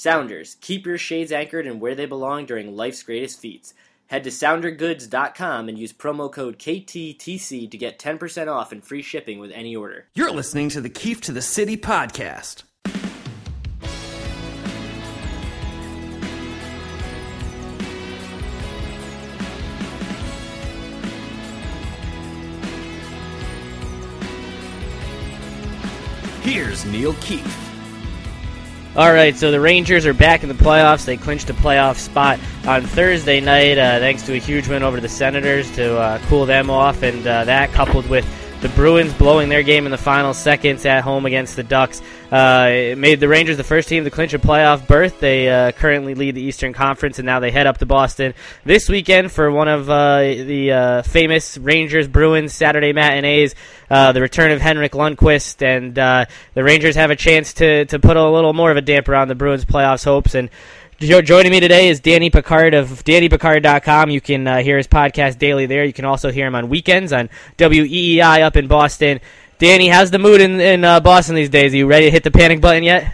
Sounders, keep your shades anchored in where they belong during life's greatest feats. Head to soundergoods.com and use promo code KTTC to get 10% off and free shipping with any order. You're listening to the Keefe to the City podcast. Here's Neil Keefe. All right, so the Rangers are back in the playoffs. They clinched a playoff spot on Thursday night uh, thanks to a huge win over the Senators to uh, cool them off, and uh, that coupled with the Bruins blowing their game in the final seconds at home against the Ducks. Uh, it made the Rangers the first team to clinch a playoff berth. They uh, currently lead the Eastern Conference, and now they head up to Boston this weekend for one of uh, the uh, famous Rangers Bruins Saturday matinees. Uh, the return of Henrik Lundqvist, and uh, the Rangers have a chance to to put a little more of a damper on the Bruins' playoffs hopes and. Joining me today is Danny Picard of DannyPicard.com. You can uh, hear his podcast daily there. You can also hear him on weekends on WEEI up in Boston. Danny, how's the mood in, in uh, Boston these days? Are you ready to hit the panic button yet?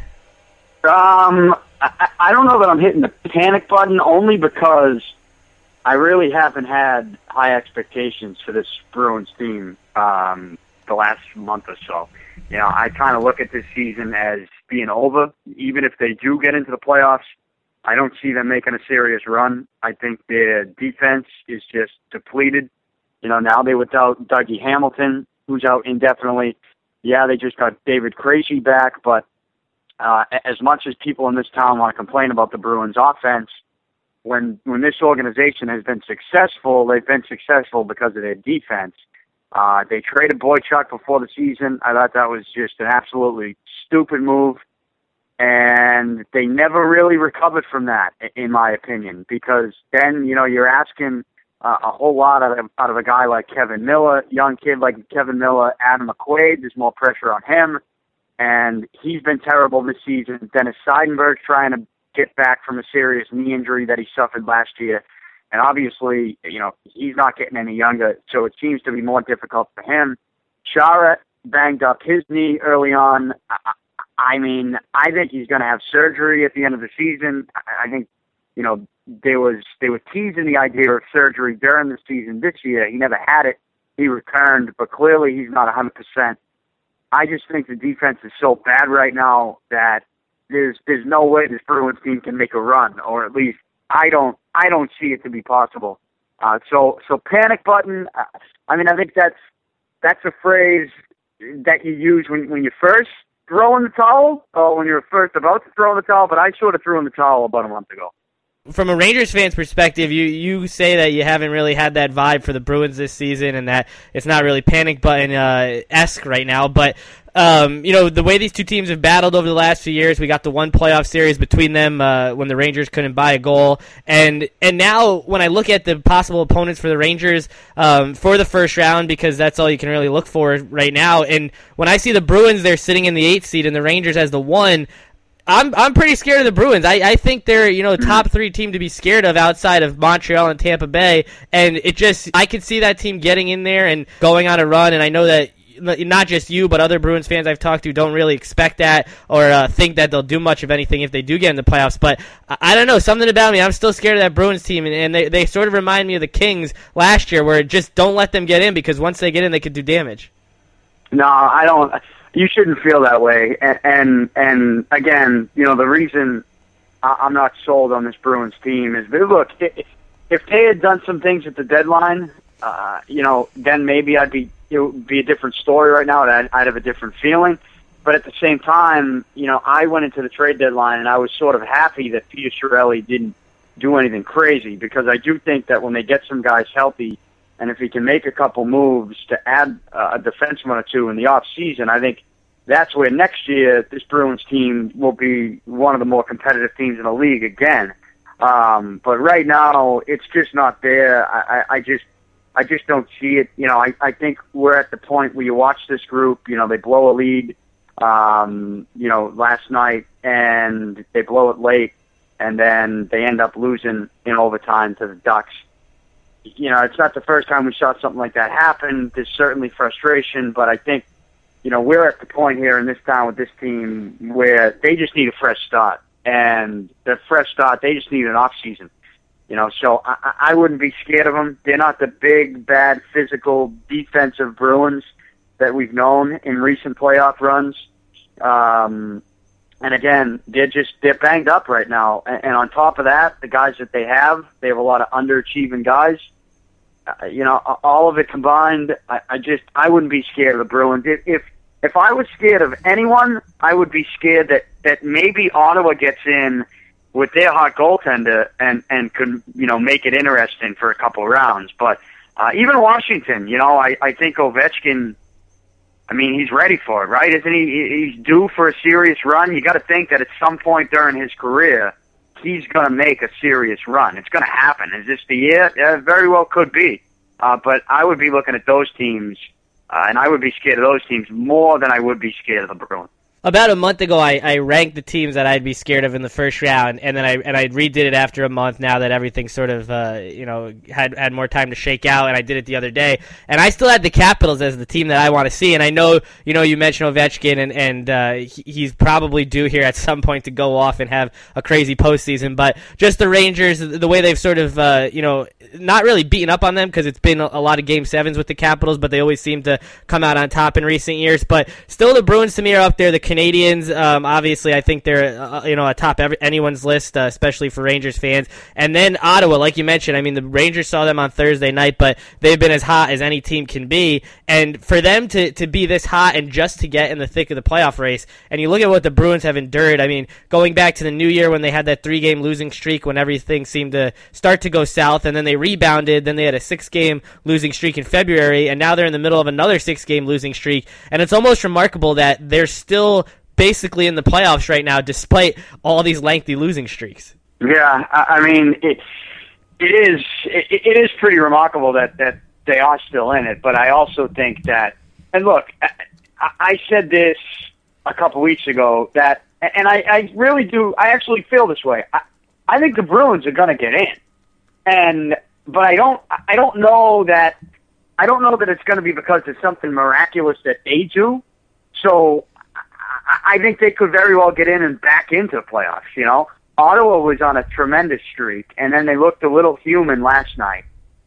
Um, I, I don't know that I'm hitting the panic button only because I really haven't had high expectations for this Bruins team um, the last month or so. You know, I kind of look at this season as being over. Even if they do get into the playoffs, I don't see them making a serious run. I think their defense is just depleted. You know, now they without Dougie Hamilton, who's out indefinitely. Yeah, they just got David Krejci back, but uh, as much as people in this town want to complain about the Bruins' offense, when when this organization has been successful, they've been successful because of their defense. Uh, they traded Boychuk before the season. I thought that was just an absolutely stupid move and they never really recovered from that, in my opinion. Because then you know you're asking uh, a whole lot out of out of a guy like Kevan Miller, young kid like Kevan Miller, Adam McQuaid. There's more pressure on him, and he's been terrible this season. Dennis Seidenberg trying to get back from a serious knee injury that he suffered last year. And obviously, you know, he's not getting any younger, so it seems to be more difficult for him. Chara banged up his knee early on. I mean, I think he's going to have surgery at the end of the season. I think, you know, there was they were teasing the idea of surgery during the season this year. He never had it. He returned, but clearly he's not 100%. I just think the defense is so bad right now that there's there's no way this Bruins team can make a run, or at least I don't I don't see it to be possible. Uh, so so panic button. Uh, I mean, I think that's that's a phrase that you use when when you first throw in the towel or when you're first about to throw in the towel, but I sort of threw in the towel about a month ago. From a Rangers fan's perspective, you, you say that you haven't really had that vibe for the Bruins this season, and that it's not really panic button uh, esque right now. But um, you know, the way these two teams have battled over the last few years, we got the one playoff series between them uh, when the Rangers couldn't buy a goal, and and now when I look at the possible opponents for the Rangers um, for the first round, because that's all you can really look for right now, and when I see the Bruins, they're sitting in the eighth seed, and the Rangers as the one. I'm I'm pretty scared of the Bruins. I, I think they're you know the top three team to be scared of outside of Montreal and Tampa Bay, and it just I could see that team getting in there and going on a run. And I know that not just you, but other Bruins fans I've talked to don't really expect that or uh, think that they'll do much of anything if they do get in the playoffs. But I, I don't know, something about me, I'm still scared of that Bruins team, and, and, they, they sort of remind me of the Kings last year, where just don't let them get in because once they get in, they could do damage. No, I don't. You shouldn't feel that way. And and, and again, you know, the reason I'm not sold on this Bruins team is, that, look, if they had done some things at the deadline, uh, you know, then maybe I'd be it would be a different story right now. I'd, I'd have a different feeling. But at the same time, you know, I went into the trade deadline and I was sort of happy that Peter Chiarelli didn't do anything crazy because I do think that when they get some guys healthy, and if he can make a couple moves to add uh, a defenseman or two in the off season, I think that's where next year this Bruins team will be one of the more competitive teams in the league again. Um, but right now, it's just not there. I, I, I just I just don't see it. You know, I, I think we're at the point where you watch this group, you know, they blow a lead, um, you know, last night and they blow it late and then they end up losing in overtime to the Ducks. You know, it's not the first time we saw something like that happen. There's certainly frustration, but I think, you know, we're at the point here in this town with this team where they just need a fresh start. and they're fresh start. They just need an off season. You know, so I, I wouldn't be scared of them. They're not the big, bad, physical, defensive Bruins that we've known in recent playoff runs. Um, and again, they're just they're banged up right now. And, and on top of that, the guys that they have, they have a lot of underachieving guys. You know, all of it combined, I, I just I wouldn't be scared of the Bruins. If, if if I was scared of anyone, I would be scared that that maybe Ottawa gets in with their hot goaltender and and could you know make it interesting for a couple rounds. But uh, even Washington, you know, I I think Ovechkin. I mean, he's ready for it, right? Isn't he? He's due for a serious run. You got to think that at some point during his career, he's going to make a serious run. It's going to happen. Is this the year? Yeah, very well could be. Uh, but I would be looking at those teams, uh, and I would be scared of those teams more than I would be scared of the Bruins about a month ago, I, I ranked the teams that I'd be scared of in the first round, and then I and I redid it after a month. Now that everything sort of uh, you know had had more time to shake out, and I did it the other day, and I still had the Capitals as the team that I want to see. And I know you know you mentioned Ovechkin, and and uh, he's probably due here at some point to go off and have a crazy postseason. But just the Rangers, the way they've sort of uh, you know not really beaten up on them because it's been a lot of game sevens with the Capitals, but they always seem to come out on top in recent years. But still, the Bruins to me are up there. The Canadiens, um, obviously, I think they're uh, you know atop every, anyone's list, uh, especially for Rangers fans. And then Ottawa, like you mentioned, I mean the Rangers saw them on Thursday night, but they've been as hot as any team can be. And for them to to be this hot and just to get in the thick of the playoff race, and you look at what the Bruins have endured. I mean, going back to the New Year when they had that three game losing streak when everything seemed to start to go south, and then they rebounded. Then they had a six game losing streak in February, and now they're in the middle of another six game losing streak. And it's almost remarkable that they're still basically in the playoffs right now, despite all these lengthy losing streaks. Yeah, I I mean it. It is it, it is pretty remarkable that that they are still in it, but I also think that. And look, I, I said this a couple weeks ago that, and I, I really do. I actually feel this way. I, I think the Bruins are going to get in, and but I don't. I don't know that. I don't know that it's going to be because it's something miraculous that they do. So I think they could very well get in and back into the playoffs. You know, Ottawa was on a tremendous streak, and then they looked a little human last night,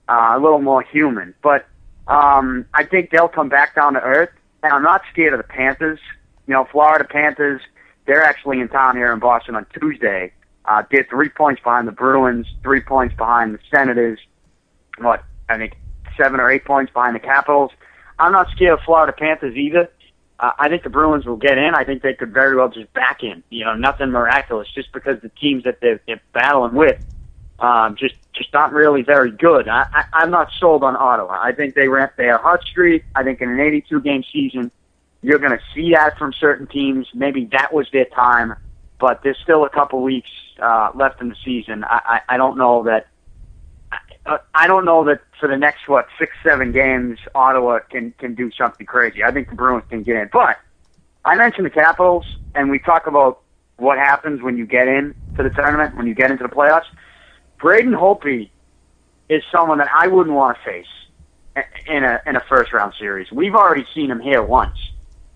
uh, a little more human. But um, I think they'll come back down to earth. And I'm not scared of the Panthers. You know, Florida Panthers. They're actually in town here in Boston on Tuesday. Uh, they're three points behind the Bruins, three points behind the Senators. What I think seven or eight points behind the Capitals. I'm not scared of Florida Panthers either. Uh, I think the Bruins will get in. I think they could very well just back in. You know, nothing miraculous, just because the teams that they're, they're battling with um, just just not really very good. I, I, I'm not sold on Ottawa. I think they ran they are hot streak. I think in an 82 game season, you're going to see that from certain teams. Maybe that was their time, but there's still a couple weeks uh, left in the season. I, I, I don't know that I don't know that for the next what six seven games Ottawa can can do something crazy. I think the Bruins can get in, but I mentioned the Capitals, and we talk about what happens when you get in to the tournament when you get into the playoffs. Braden Holtby is someone that I wouldn't want to face in a in a first round series. We've already seen him here once,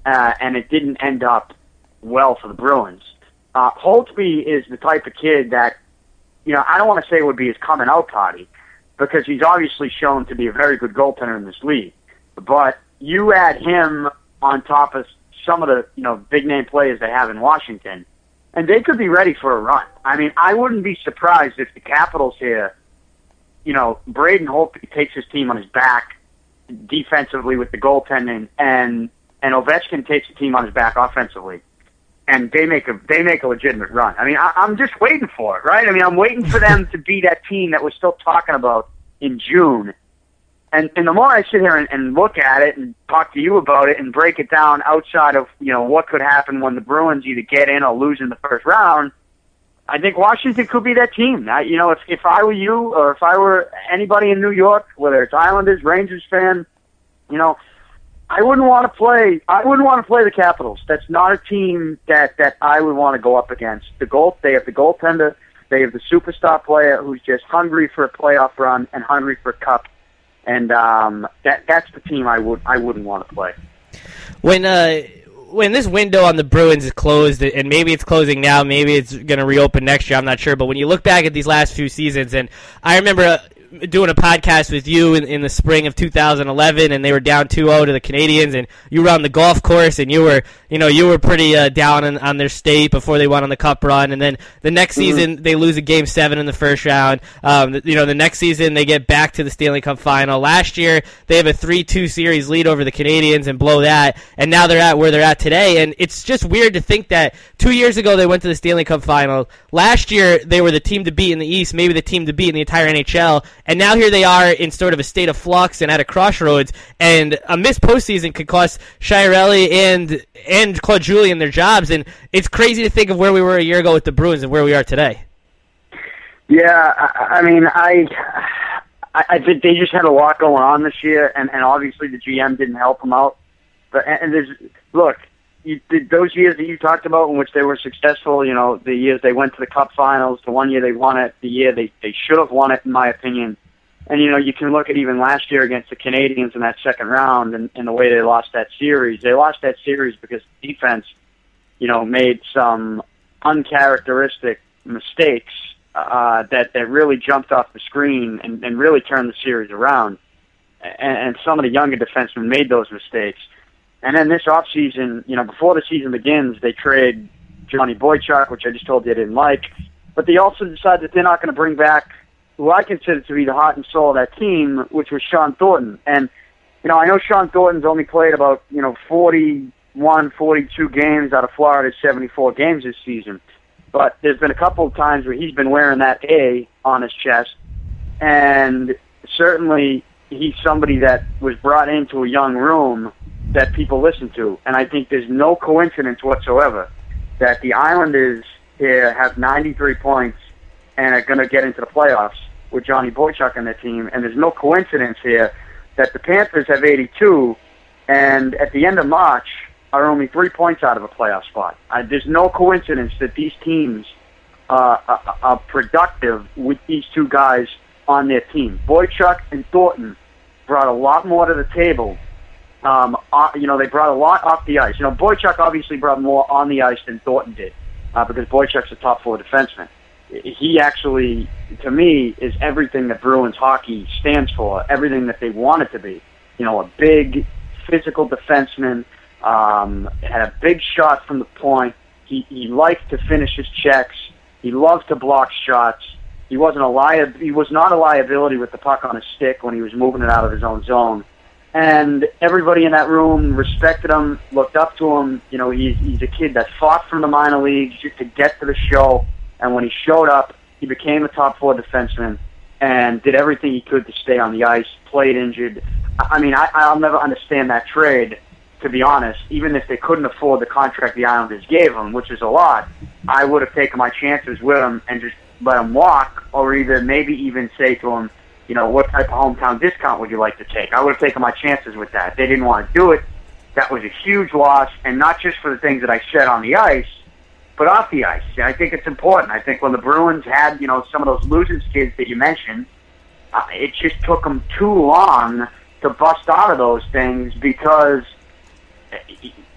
uh, and it didn't end up well for the Bruins. Uh, Holtby is the type of kid that, you know, I don't want to say it would be his coming out party, because he's obviously shown to be a very good goaltender in this league. But you add him on top of some of the you know big name players they have in Washington, and they could be ready for a run. I mean, I wouldn't be surprised if the Capitals here, you know, Braden Holt takes his team on his back defensively with the goaltending, and and Ovechkin takes the team on his back offensively and they make a they make a legitimate run. I mean, I, I'm just waiting for it, right? I mean, I'm waiting for them to be that team that we're still talking about in June. And and the more I sit here and, and look at it and talk to you about it and break it down outside of you know what could happen when the Bruins either get in or lose in the first round, I think Washington could be that team. I, you know, if if I were you or if I were anybody in New York, whether it's Islanders, Rangers fan, you know, I wouldn't want to play. I wouldn't want to play the Capitals. That's not a team that that I would want to go up against. The goal. They have the goaltender. They have the superstar player who's just hungry for a playoff run and hungry for a cup. And um, that that's the team I would I wouldn't want to play. When uh, when this window on the Bruins is closed, and maybe it's closing now, maybe it's going to reopen next year. I'm not sure, but when you look back at these last few seasons, and I remember doing a podcast with you in, in the spring of 2011, and they were down 2-0 to the Canadiens, and you were on the golf course, and you were, you know, you were pretty uh, down on, on their state before they went on the Cup run, and then the next mm-hmm. season they lose a Game Seven in the first round. Um, you know, the next season they get back to the Stanley Cup final. Last year they have a 3-2 series lead over the Canadiens and blow that, and now they're at where they're at today, and it's just weird to think that two years ago they went to the Stanley Cup final. Last year they were the team to beat in the East, maybe the team to beat in the entire NHL, and now here they are in sort of a state of flux and at a crossroads. And a missed postseason could cost Chiarelli and and Claude Julien their jobs. And it's crazy to think of where we were a year ago with the Bruins and where we are today. Yeah, I, I mean, I, I they just had a lot going on this year, and and obviously the GM didn't help them out. But and there's look, you, those years that you talked about in which they were successful, you know, the years they went to the Cup Finals, the one year they won it, the year they they should have won it, in my opinion. And you know, you can look at even last year against the Canadiens in that second round, and, and the way they lost that series. They lost that series because defense, you know, made some uncharacteristic mistakes uh, that that really jumped off the screen and, and really turned the series around. And, and some of the younger defensemen made those mistakes. And then this off season, you know, before the season begins, they trade Johnny Boychuk, which I just told you I didn't like. But they also decided that they're not going to bring back who I consider to be the heart and soul of that team, which was Shawn Thornton. And, you know, I know Shawn Thornton's only played about, you know, 41, 42 games out of Florida's 74 games this season. But there's been a couple of times where he's been wearing that A on his chest. And certainly he's somebody that was brought into a young room that people listen to. And I think there's no coincidence whatsoever that the Islanders here have 93 points and are going to get into the playoffs with Johnny Boychuk on their team. And there's no coincidence here that the Panthers have 82, and at the end of March are only three points out of a playoff spot. Uh, there's no coincidence that these teams uh, are, are productive with these two guys on their team. Boychuk and Thornton brought a lot more to the table um, uh, you know, they brought a lot off the ice. You know, Boychuk obviously brought more on the ice than Thornton did uh, because Boychuk's a top four defenseman. He actually, to me, is everything that Bruins hockey stands for, everything that they want it to be. You know, a big, physical defenseman, um, had a big shot from the point. He, he liked to finish his checks. He loved to block shots. He wasn't a lia- He was not a liability with the puck on his stick when he was moving it out of his own zone and everybody in that room respected him, looked up to him. You know, he's he's a kid that fought from the minor leagues just to get to the show, and when he showed up, he became a top four defenseman and did everything he could to stay on the ice. Played injured. I mean, I, I'll never understand that trade. To be honest, even if they couldn't afford the contract the Islanders gave him, which is a lot, I would have taken my chances with him and just let him walk, or either maybe even say to him, you know, what type of hometown discount would you like to take? I would have taken my chances with that. They didn't want to do it. That was a huge loss, and not just for the things that I said on the ice, but off the ice. And I think it's important. I think when the Bruins had, you know, some of those losing skids that you mentioned, uh, it just took them too long to bust out of those things because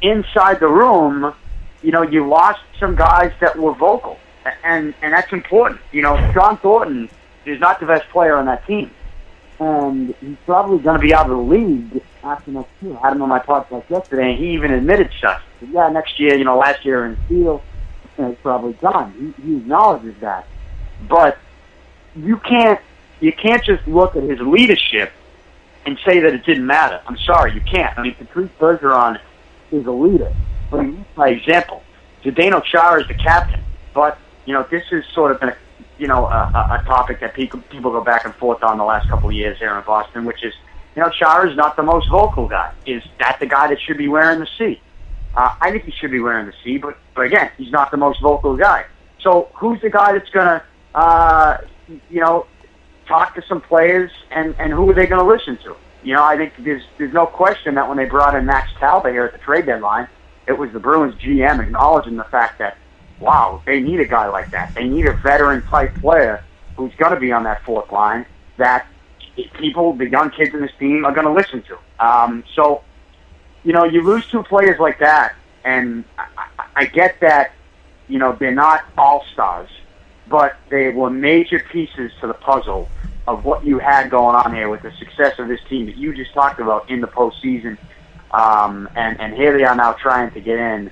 inside the room, you know, you lost some guys that were vocal, and and that's important. You know, Shawn Thornton He's not the best player on that team. And he's probably going to be out of the league after next year. I had him on my podcast yesterday, and he even admitted such. Said, yeah, next year, you know, last year in Steel, uh, he's probably done. He, he acknowledges that. But you can't you can't just look at his leadership and say that it didn't matter. I'm sorry, you can't. I mean, Patrice Bergeron is a leader, but he by example. Zdeno Chara is the captain, but you know this has sort of been a you know, a, a topic that people go back and forth on the last couple of years here in Boston, which is, you know, Chara's not the most vocal guy. Is that the guy that should be wearing the C? Uh, I think he should be wearing the C, but but again, he's not the most vocal guy. So who's the guy that's gonna, uh, you know, talk to some players, and and who are they gonna listen to? You know, I think there's there's no question that when they brought in Max Talbot here at the trade deadline, it was the Bruins GM acknowledging the fact that wow, they need a guy like that. They need a veteran type player who's going to be on that fourth line that people, the young kids in this team, are going to listen to. Um, so, you know, you lose two players like that, and I, I get that, you know, they're not all stars, but they were major pieces to the puzzle of what you had going on here with the success of this team that you just talked about in the postseason. Um, and, and here they are now trying to get in.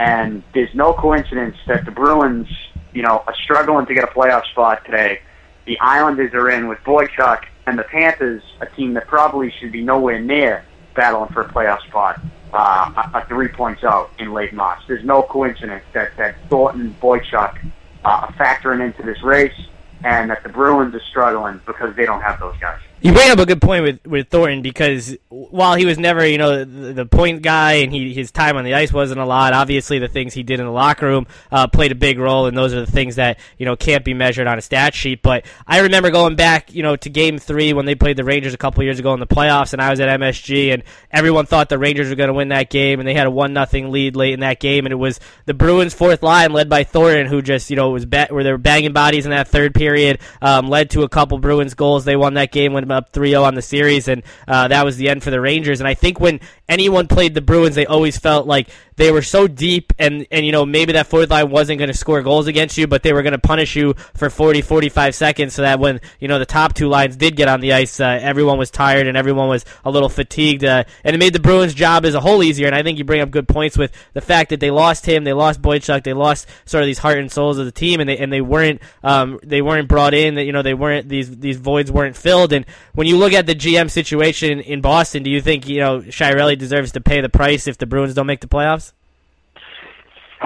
And there's no coincidence that the Bruins, you know, are struggling to get a playoff spot today. The Islanders are in with Boychuk, and the Panthers, a team that probably should be nowhere near battling for a playoff spot, uh, are three points out in late March. There's no coincidence that, that Thornton, Boychuk uh, are factoring into this race, and that the Bruins are struggling because they don't have those guys. You bring up a good point with, with Thornton because while he was never, you know, the, the point guy and he, his time on the ice wasn't a lot, obviously the things he did in the locker room uh, played a big role, and those are the things that, you know, can't be measured on a stat sheet. But I remember going back, you know, to game three when they played the Rangers a couple years ago in the playoffs, and I was at MSG, and everyone thought the Rangers were going to win that game, and they had a 1 nothing lead late in that game, and it was the Bruins' fourth line led by Thornton, who just, you know, was ba- where they were banging bodies in that third period, um, led to a couple Bruins goals. They won that game, went up 3 0 on the series, and uh, that was the end for the Rangers. And I think when anyone played the Bruins, they always felt like they were so deep, and, and you know, maybe that fourth line wasn't going to score goals against you, but they were going to punish you for 40, 45 seconds so that when, you know, the top two lines did get on the ice, uh, everyone was tired and everyone was a little fatigued, uh, and it made the Bruins' job as a whole easier. And I think you bring up good points with the fact that they lost him, they lost Boychuk, they lost sort of these heart and souls of the team, and they and they weren't um, they weren't brought in. That you know they weren't these these voids weren't filled. And when you look at the GM situation in Boston, do you think you know Chiarelli deserves to pay the price if the Bruins don't make the playoffs?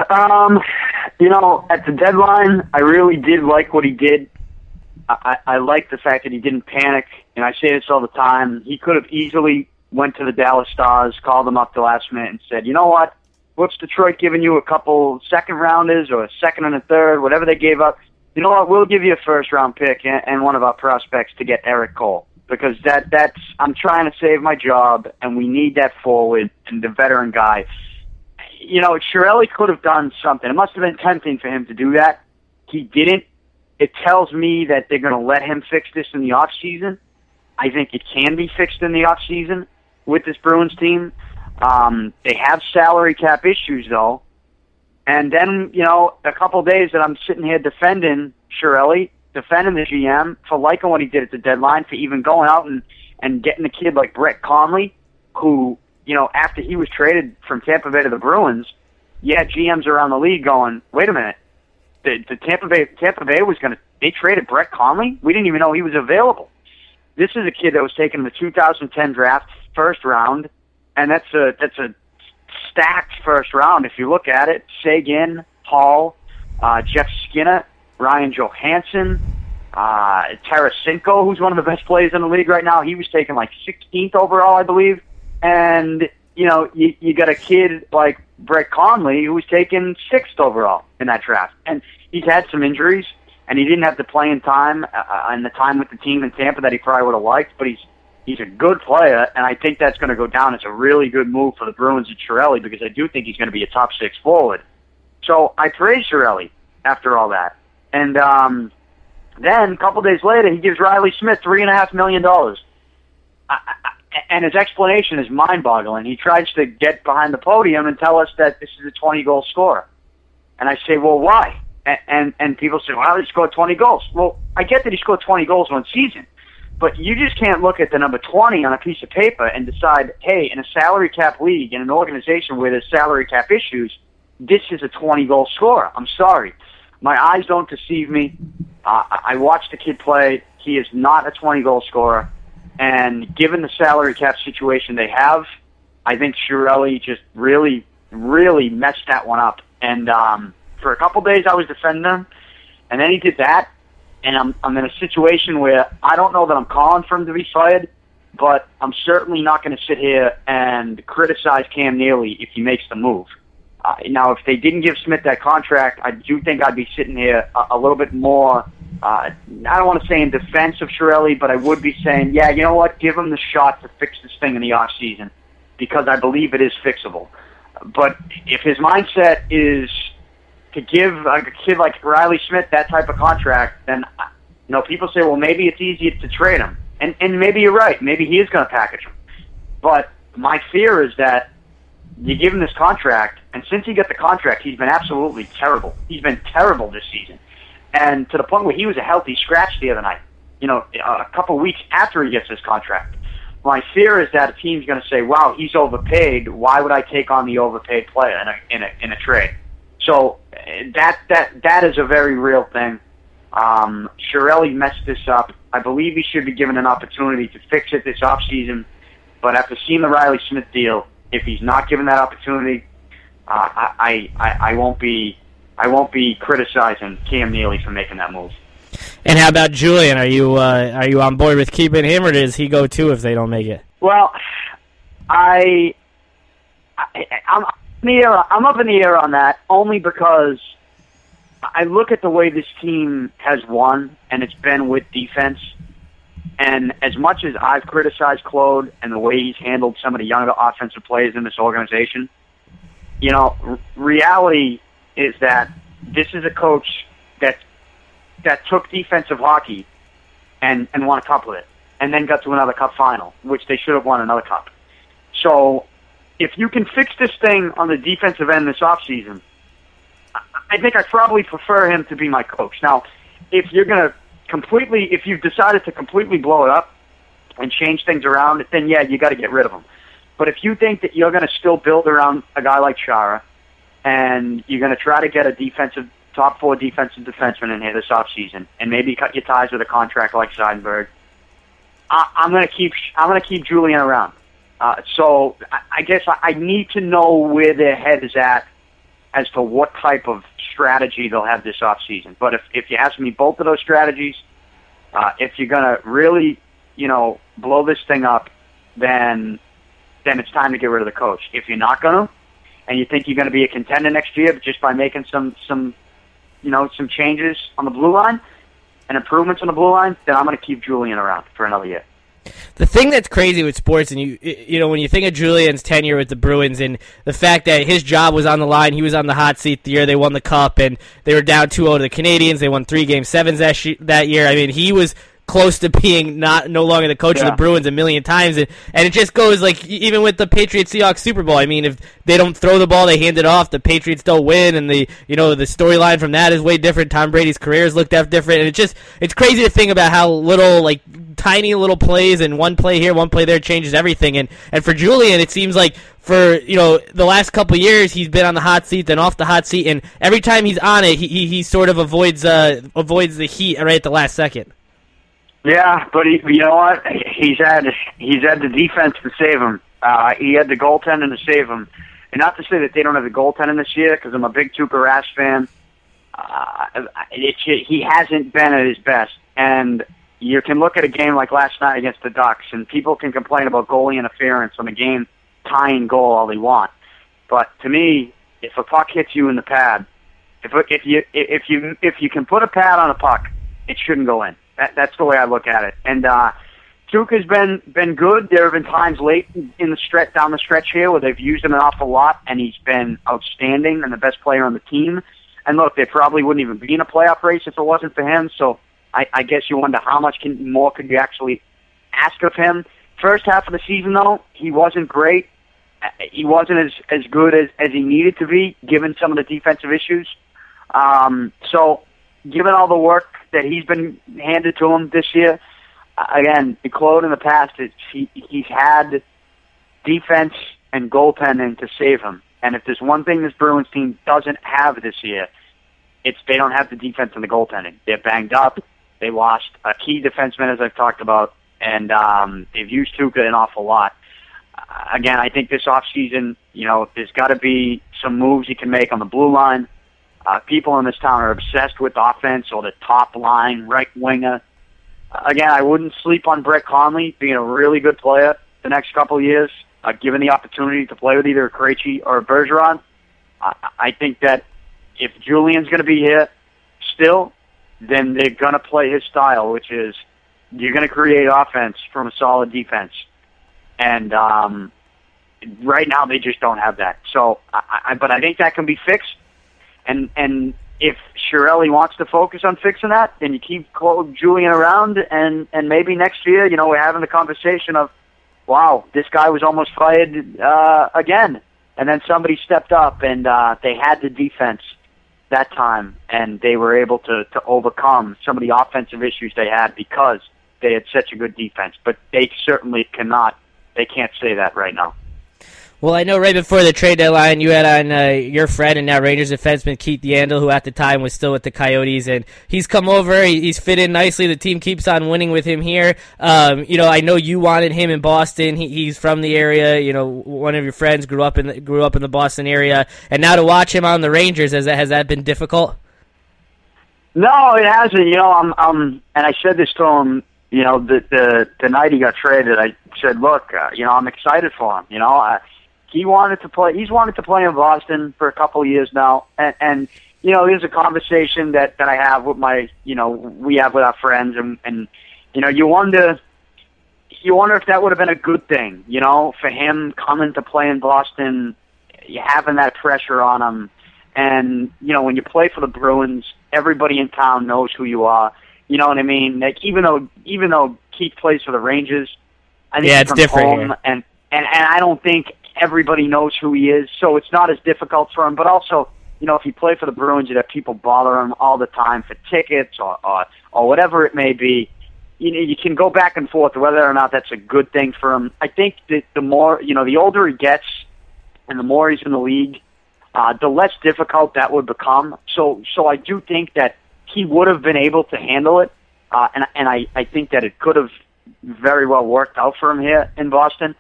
Um, you know, at the deadline, I really did like what he did. I, I like the fact that he didn't panic, and I say this all the time. He could have easily went to the Dallas Stars, called them up the last minute, and said, "You know what? What's Detroit giving you? A couple second rounders or a second and a third, whatever they gave up. You know what? We'll give you a first round pick and, and one of our prospects to get Erik Cole because that that's I'm trying to save my job, and we need that forward and the veteran guy." you know, Chiarelli could have done something. It must have been tempting for him to do that. He didn't. It tells me that they're going to let him fix this in the off season. I think it can be fixed in the off season with this Bruins team. Um, they have salary cap issues though, and then you know a couple days that I'm sitting here defending Defending the GM for liking what he did at the deadline, for even going out and and getting a kid like Brett Connolly, who you know, after he was traded from Tampa Bay to the Bruins, yeah, GMs around the league going, wait a minute, the, the Tampa Bay Tampa Bay was going to they traded Brett Connolly. We didn't even know he was available. This is a kid that was taken in the 2010 draft, first round, and that's a that's a stacked first round if you look at it. Seguin, Hall, uh, Jeff Skinner, Ryan Johansen, uh, Tarasenko, who's one of the best players in the league right now. He was taken like 16th overall, I believe and you know you, you got a kid like Brett Connolly who was taken sixth overall in that draft, and he's had some injuries, and he didn't have the playing time uh, and the time with the team in Tampa that he probably would have liked, but he's he's a good player, and I think that's going to go down as a really good move for the Bruins and Chiarelli because I do think he's going to be a top six forward. So I praise Chiarelli after all that, and um, then a couple days later he gives Reilly Smith three and a half million dollars. And his explanation is mind-boggling. He tries to get behind the podium and tell us that this is a 20-goal scorer. And I say, well, why? And, and and people say, well, he scored 20 goals. Well, I get that he scored 20 goals one season, but you just can't look at the number 20 on a piece of paper and decide, hey, in a salary cap league, in an organization where there's salary cap issues, this is a 20 goal scorer. I'm sorry. My eyes don't deceive me. Uh, I watched the kid play. He is not a 20 goal scorer. And given the salary cap situation they have, I think Chiarelli just really, really messed that one up. And um, for a couple days, I was defending him, and then he did that, and I'm I'm in a situation where I don't know that I'm calling for him to be fired, but I'm certainly not going to sit here and criticize Cam Neely if he makes the move. Uh, now, if they didn't give Smith that contract, I do think I'd be sitting here a, a little bit more uh, I don't want to say in defense of Chiarelli, but I would be saying, yeah, you know what? Give him the shot to fix this thing in the off season because I believe it is fixable. But if his mindset is to give a kid like Reilly Smith that type of contract, then you know people say, well, maybe it's easy to trade him, and and maybe you're right. Maybe he is going to package him. But my fear is that you give him this contract, and since he got the contract, he's been absolutely terrible. He's been terrible this season, and to the point where he was a healthy scratch the other night. You know, a couple weeks after he gets his contract. My fear is that a team's going to say, "Wow, he's overpaid. Why would I take on the overpaid player in a in a in a trade?" So that that that is a very real thing. Um, Chiarelli messed this up. I believe he should be given an opportunity to fix it this offseason. But after seeing the Reilly Smith deal, if he's not given that opportunity, uh, I, I I won't be I won't be criticizing Cam Neely for making that move. And how about Julien? Are you uh, are you on board with keeping him, or does he go too if they don't make it? Well, I, I I'm the air, I'm up in the air on that only because I look at the way this team has won, and it's been with defense. And as much as I've criticized Claude and the way he's handled some of the younger offensive players in this organization, you know, r- reality is that this is a coach that that took defensive hockey and and won a cup with it, and then got to another cup final, which they should have won another cup. So, if you can fix this thing on the defensive end this offseason, I think I probably prefer him to be my coach. Now, if you're to completely, if you've decided to completely blow it up and change things around, then yeah, you got to get rid of him. But if you think that you're going to still build around a guy like Chara, and you're going to try to get a defensive top four defensive defenseman in here this offseason, and maybe cut your ties with a contract like Seidenberg, I, I'm going to keep I'm going to keep Julien around. Uh, so I, I guess I, I need to know where their head is at as to what type of strategy they'll have this offseason. But if, if you ask me both of those strategies, uh, if you're to really, you know, blow this thing up, then then it's time to get rid of the coach. If you're not to, and you think you're to be a contender next year just by making some some, you know, some changes on the blue line and improvements on the blue line, then I'm to keep Julien around for another year. The thing that's crazy with sports, and you you know, when you think of Julien's tenure with the Bruins and the fact that his job was on the line, he was on the hot seat the year they won the cup, and they were down 2-0 to the Canadiens. They won three game sevens that that year. I mean, he was close to being not no longer the coach Yeah. of the Bruins a million times, and, and it just goes like even with the Patriots Seahawks Super Bowl. I mean, if they don't throw the ball, they hand it off. The Patriots don't win, and the you know the storyline from that is way different. Tom Brady's career has looked different, and it just it's crazy to think about how little like tiny little plays and one play here, one play there changes everything. And and for Julien, it seems like for you know the last couple years he's been on the hot seat, then off the hot seat, and every time he's on it, he he, he sort of avoids uh avoids the heat right at the last second. Yeah, but he, you know what? He's had he's had the defense to save him. Uh, he had the goaltending to save him. And not to say that they don't have the goaltending this year, because I'm a big Tuukka Rask fan. Uh, it, he hasn't been at his best, and you can look at a game like last night against the Ducks, and people can complain about goalie interference on the game tying goal all they want. But to me, if a puck hits you in the pad, if if you if you if you can put a pad on a puck, it shouldn't go in. That, that's the way I look at it. And uh, Tuukka's been been good. There have been times late in the stretch down the stretch here where they've used him an awful lot, and he's been outstanding and the best player on the team. And look, they probably wouldn't even be in a playoff race if it wasn't for him. So I, I guess you wonder how much can, more could you actually ask of him. First half of the season, though, he wasn't great. Uh, He wasn't as as good as as he needed to be, given some of the defensive issues. Um, so, given all the work that he's been handed to him this year, again, Claude in the past, it's, he, he's had defense and goaltending to save him. And if there's one thing this Bruins team doesn't have this year, it's they don't have the defense and the goaltending. They're banged up. They lost a key defenseman, as I've talked about, and um, they've used Tuukka an awful lot. Again, I think this off season, you know, there's got to be some moves you can make on the blue line. Uh, people in this town are obsessed with offense or the top line, right winger. Uh, again, I wouldn't sleep on Brett Connolly being a really good player the next couple of years, uh, given the opportunity to play with either Krejci or Bergeron. I, I think that if Julien's going to be here still, then they're going to play his style, which is you're going to create offense from a solid defense. And um, right now, they just don't have that. So, I, I, but I think that can be fixed. And and if Chiarelli wants to focus on fixing that, then you keep Julien around, and and maybe next year, you know, we're having the conversation of, wow, this guy was almost fired uh, again. and then somebody stepped up and uh, they had the defense that time, and they were able to to overcome some of the offensive issues they had because they had such a good defense. But they certainly cannot. They can't say that right now. Well, I know right before the trade deadline, you had on uh, your friend and now Rangers defenseman Keith Yandle, who at the time was still with the Coyotes, and he's come over. He, he's fit in nicely. The team keeps on winning with him here. Um, you know, I know you wanted him in Boston. He, he's from the area. You know, one of your friends grew up in the, grew up in the Boston area, and now to watch him on the Rangers has that has that been difficult? No, it hasn't. You know, I'm, I'm, and I said this to him. You know, the the the night he got traded, I said, look, uh, you know, I'm excited for him. You know, I he wanted to play. He's wanted to play in Boston for a couple of years now, and, and you know, there's a conversation that that I have with my, you know, we have with our friends, and and you know, you wonder, you wonder if that would have been a good thing, you know, for him coming to play in Boston, you having that pressure on him, and you know, when you play for the Bruins, everybody in town knows who you are. You know what I mean? Like even though even though Keith plays for the Rangers, I think Yeah, it's from different home, here. and and and I don't think everybody knows who he is, so it's not as difficult for him. But also, you know, if you play for the Bruins, you'd have people bother him all the time for tickets or or, or whatever it may be. You know, you can go back and forth whether or not that's a good thing for him. I think that the more you know, the older he gets, and the more he's in the league, uh, the less difficult that would become. So, so I do think that he would have been able to handle it, uh, and and I I think that it could have very well worked out for him here in Boston.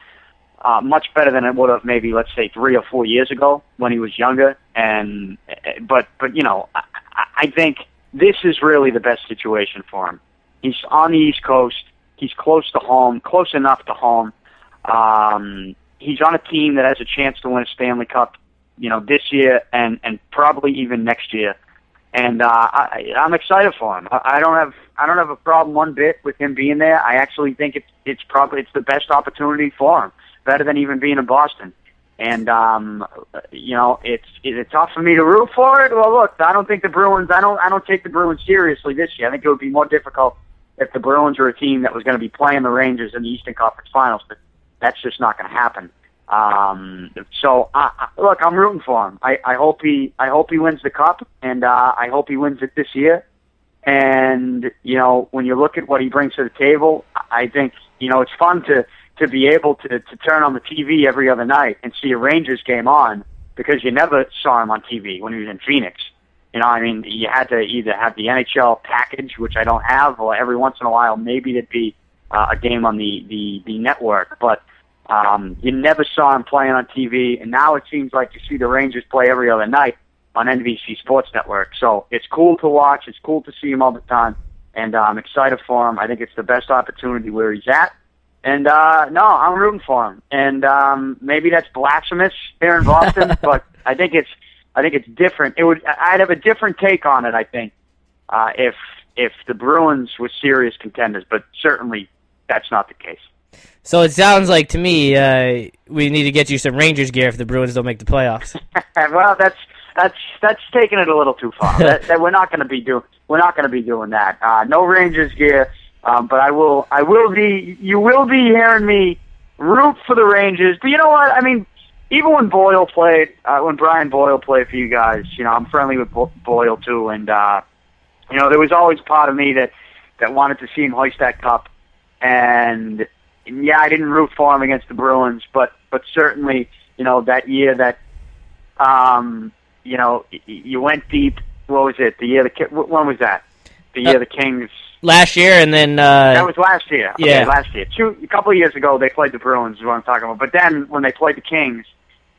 Uh, much better than it would have maybe let's say three or four years ago when he was younger. And but but you know I, I think this is really the best situation for him. He's on the East Coast. He's close to home, close enough to home. Um, he's on a team that has a chance to win a Stanley Cup, you know, this year and and probably even next year. And uh, I, I'm excited for him. I, I don't have I don't have a problem one bit with him being there. I actually think it's it's probably it's the best opportunity for him, better than even being in Boston. And um, you know, it's is it tough for me to root for it? Well, look, I don't think the Bruins. I don't I don't take the Bruins seriously this year. I think it would be more difficult if the Bruins were a team that was going to be playing the Rangers in the Eastern Conference Finals, but that's just not going to happen. Um, so I, I, look, I'm rooting for him. I, I hope he I hope he wins the cup, and uh, I hope he wins it this year. And you know, when you look at what he brings to the table, I think you know it's fun to to be able to to turn on the TV every other night and see a Rangers game on because you never saw him on TV when he was in Phoenix. You know, I mean, you had to either have the NHL package, which I don't have, or every once in a while maybe there'd be uh, a game on the the the network, but. Um, you never saw him playing on TV, and now it seems like you see the Rangers play every other night on NBC Sports Network. So it's cool to watch. It's cool to see him all the time, and uh, I'm excited for him. I think it's the best opportunity where he's at. And uh, no, I'm rooting for him. And um, maybe that's blasphemous here in Boston, but I think it's I think it's different. It would I'd have a different take on it. I think uh, if if the Bruins were serious contenders, but certainly that's not the case. So it sounds like to me uh, we need to get you some Rangers gear if the Bruins don't make the playoffs. well, that's that's that's taking it a little too far. that, that we're not going to be doing we're not going to be doing that. Uh, no Rangers gear, um, but I will I will be you will be hearing me root for the Rangers. But you know what? I mean, even when Boyle played, uh, when Brian Boyle played for you guys, you know, I'm friendly with Bo- Boyle too, and uh, you know, there was always part of me that that wanted to see him hoist that cup, and yeah, I didn't root for him against the Bruins, but but certainly, you know, that year that, um, you know, y- you went deep. What was it? The year the when was that? The year Uh, the Kings. Last year, and then uh, That was last year. Okay, yeah. last year. Two, a couple of years ago, they played the Bruins. Is what I'm talking about. But then when they played the Kings,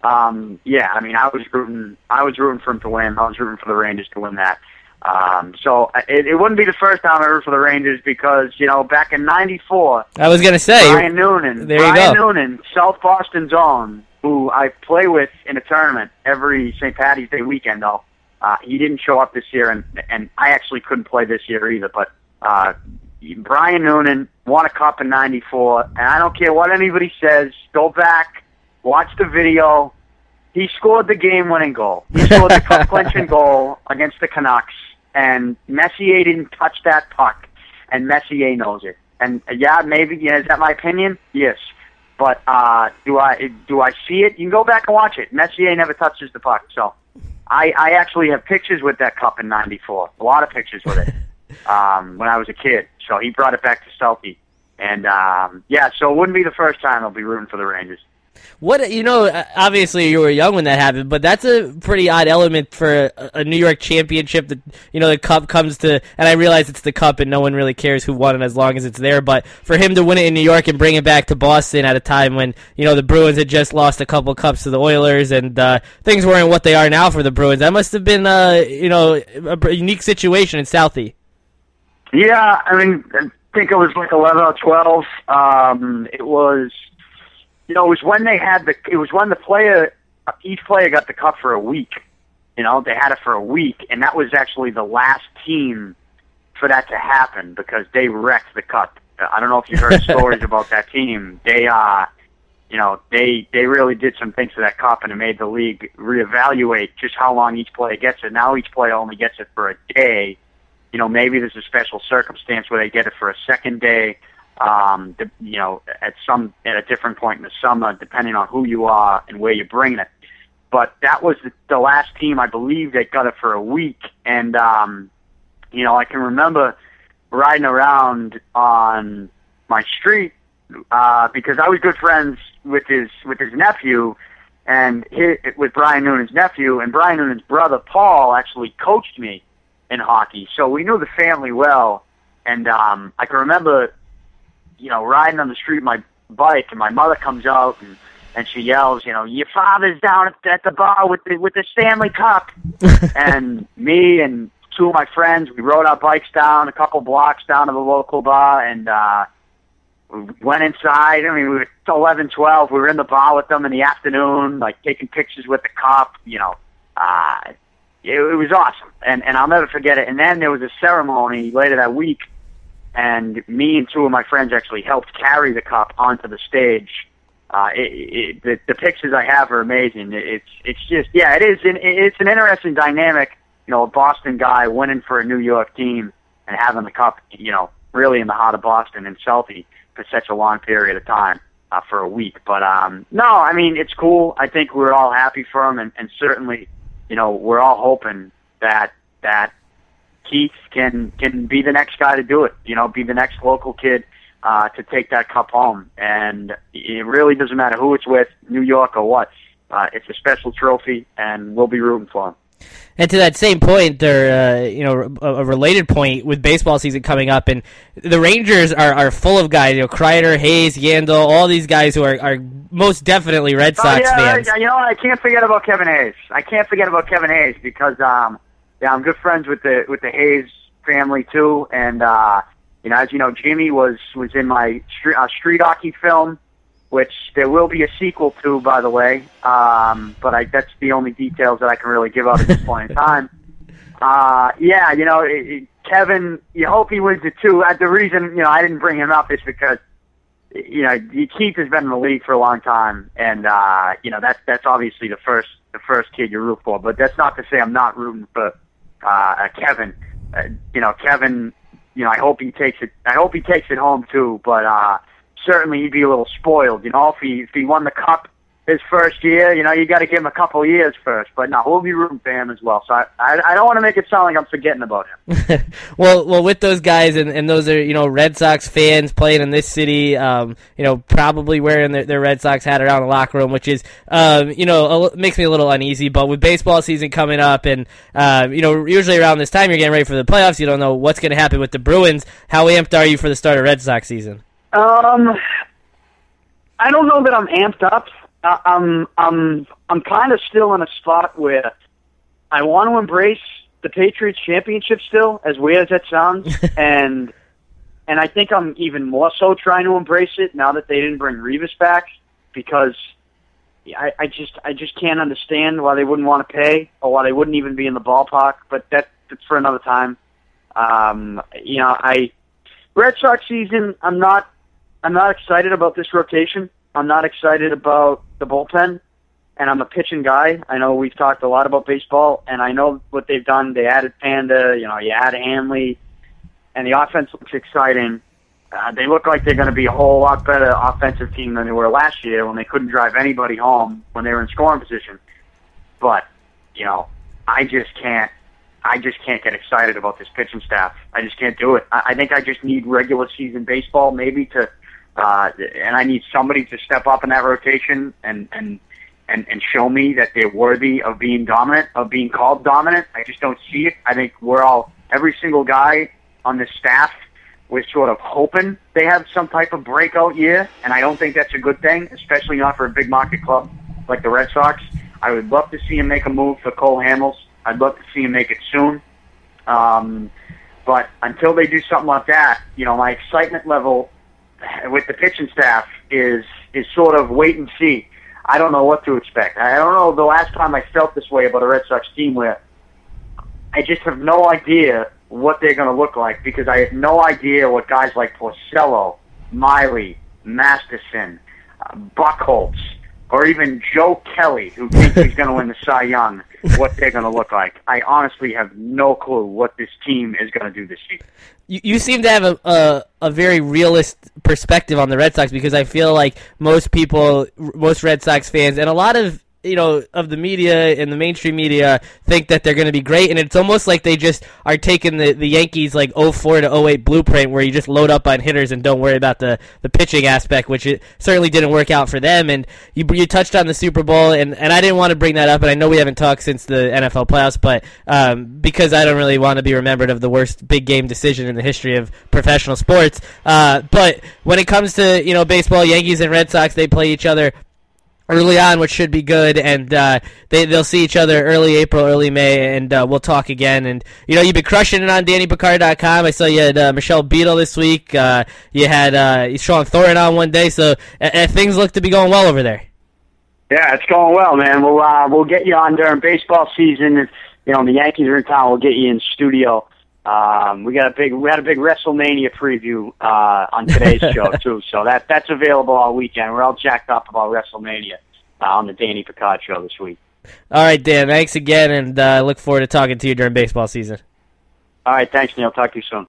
um, yeah, I mean, I was rooting. I was rooting for them to win. I was rooting for the Rangers to win that. Um, so it, it wouldn't be the first time I root for the Rangers because you know back in '94, I was gonna say Brian Noonan, There you Brian go. Noonan, South Boston's own, who I play with in a tournament every St. Patty's Day weekend. Though uh, he didn't show up this year, and and I actually couldn't play this year either. But uh, Brian Noonan won a cup in '94, and I don't care what anybody says. Go back, watch the video. He scored the game-winning goal. He scored the cup-clinching goal against the Canucks, and Messier didn't touch that puck, and Messier knows it. And uh, yeah, maybe yeah, is that my opinion? Yes, But uh, do I do I see it? You can go back and watch it. Messier never touches the puck, so I, I actually have pictures with that cup in '94. A lot of pictures with it um, when I was a kid. So he brought it back to Southie, and um, yeah, so it wouldn't be the first time I'll be rooting for the Rangers. What you know? uh, Obviously, you were young when that happened, but that's a pretty odd element for a, New York championship. That you know, the cup comes to, and I realize it's the cup, and no one really cares who won it as long as it's there. But for him to win it in New York and bring it back to Boston at a time when you know the Bruins had just lost a couple cups to the Oilers, and uh, things weren't what they are now for the Bruins, that must have been, uh, you know, a unique situation in Southie. Yeah, I mean, I think it was like 11 or 12. Um, it was, you know, it was when they had the, it was when the player, each player got the cup for a week. You know, they had it for a week, and that was actually the last team for that to happen because they wrecked the cup. I don't know if you heard stories about that team. They, uh, you know, they they really did some things to that cup, and it made the league reevaluate just how long each player gets it. Now each player only gets it for a day you know, maybe there's a special circumstance where they get it for a second day, um, you know, at some at a different point in the summer, depending on who you are and where you're bringing it. But that was the, last team, I believe, that got it for a week, and um, you know, I can remember riding around on my street uh, because I was good friends with his with his nephew and his, with Brian Noonan's nephew, and Brian Noonan's brother Paul actually coached me in hockey, so we knew the family well. And um, I can remember, you know, riding on the street my bike, and my mother comes out and and she yells, you know, your father's down at, at the bar with the with the Stanley Cup, and me and two of my friends, we rode our bikes down a couple blocks down to the local bar, and uh, we went inside. I mean, we were 11, 12. We were in the bar with them in the afternoon, like taking pictures with the cup. You know, uh, it, it was awesome, and and I'll never forget it. And then there was a ceremony later that week, and me and two of my friends actually helped carry the cup onto the stage. Uh, it, it, the, the pictures I have are amazing. It, it's it's just yeah, it is. An, it's an interesting dynamic. You know, a Boston guy winning for a New York team and having the cup. You know, really in the heart of Boston and Southie for such a long period of time. Uh, for a week, but um, no, I mean it's cool. I think we're all happy for him, and, and certainly you know, we're all hoping that that Keith can can be the next guy to do it. You know, be the next local kid uh, to take that cup home. And it really doesn't matter who it's with, New York or what. Uh, it's a special trophy, and we'll be rooting for him. And to that same point, there, uh, you know, a, a, related point with baseball season coming up, and the Rangers are, are full of guys. You know, Kreider, Hayes, Yandle, all these guys who are, are most definitely Red Sox oh, yeah, fans. You know, I can't forget about Kevin Hayes. I can't forget about Kevin Hayes because, um, yeah, I'm good friends with the with the Hayes family too, and uh, you know, as you know, Jimmy was was in my street, uh, street hockey film which there will be a sequel to, by the way. Um, but I, that's the only details that I can really give out at this point in time. Uh, yeah, you know, it, it, Kevin, you hope he wins it too. Uh, the reason, you know, I didn't bring him up is because, you know, Keith has been in the league for a long time, and uh, you know that's that's obviously the first the first kid you root for. But that's not to say I'm not rooting for uh, Kevin. Uh, you know, Kevin. You know, I hope he takes it. I hope he takes it home too. But uh, certainly he'd be a little spoiled. You know, if he if he won the cup his first year, you know, you got to give him a couple of years first. But no, we'll be rooting for him as well. So I I, I don't want to make it sound like I'm forgetting about him. well, well, with those guys and, and those are you know Red Sox fans playing in this city, um, you know, probably wearing their, their Red Sox hat around the locker room, which is um, you know a, makes me a little uneasy. But with baseball season coming up, and uh, you know, usually around this time you're getting ready for the playoffs, you don't know what's going to happen with the Bruins. How amped are you for the start of Red Sox season? Um, I don't know that I'm amped up. Uh, I'm I'm I'm kind of still in a spot where I want to embrace the Patriots championship still, as weird as that sounds, and and I think I'm even more so trying to embrace it now that they didn't bring Revis back because I, I just I just can't understand why they wouldn't want to pay or why they wouldn't even be in the ballpark. But that that's for another time. Um, you know, I Red Sox season. I'm not I'm not excited about this rotation. I'm not excited about the bullpen, and I'm a pitching guy. I know we've talked a lot about baseball, and I know what they've done. They added Panda, you know, you add Hanley, and the offense looks exciting. Uh, they look like they're going to be a whole lot better offensive team than they were last year when they couldn't drive anybody home when they were in scoring position. But you know, I just can't. I just can't get excited about this pitching staff. I just can't do it. I, I think I just need regular season baseball, maybe to, uh, and I need somebody to step up in that rotation and and and and show me that they're worthy of being dominant, of being called dominant. I just don't see it. I think we're all every single guy on this staff. We're sort of hoping they have some type of breakout year, and I don't think that's a good thing, especially not for a big market club like the Red Sox. I would love to see him make a move for Cole Hamels. I'd love to see him make it soon. Um, but until they do something like that, you know, my excitement level with the pitching staff is is sort of wait and see. I don't know what to expect. I don't know the last time I felt this way about a Red Sox team where I just have no idea what they're going to look like because I have no idea what guys like Porcello, Miley, Masterson, uh, Buchholz, or even Joe Kelly, who thinks he's going to win the Cy Young, what they're going to look like. I honestly have no clue what this team is going to do this year. You, you seem to have a, a a very realist perspective on the Red Sox because I feel like most people, most Red Sox fans, and a lot of you know of the media and the mainstream media think that they're going to be great and it's almost like they just are taking the, the Yankees like 04 to 08 blueprint where you just load up on hitters and don't worry about the, the pitching aspect which it certainly didn't work out for them. And you you touched on the Super Bowl and, and I didn't want to bring that up and I know we haven't talked since the NFL playoffs but um, because I don't really want to be remembered of the worst big game decision in the history of professional sports uh, but when it comes to you know baseball Yankees and Red Sox they play each other early on, which should be good. And uh, they they'll see each other early April, early May, and uh, we'll talk again. And you know, you've been crushing it on DannyPicard.com. I saw you had uh, Michelle Beadle this week. Uh, you had uh, Shawn Thornton on one day, so uh, things look to be going well over there. Yeah, it's going well, man. We'll we'll get you on during baseball season. If, you know, the Yankees are in town, we'll get you in studio. Um, we got a big we had a big WrestleMania preview uh, on today's show too, so that that's available all weekend. We're all jacked up about WrestleMania uh, on the Danny Picard show this week. All right, Dan. Thanks again, and uh, look forward to talking to you during baseball season. All right, thanks, Neil. Talk to you soon.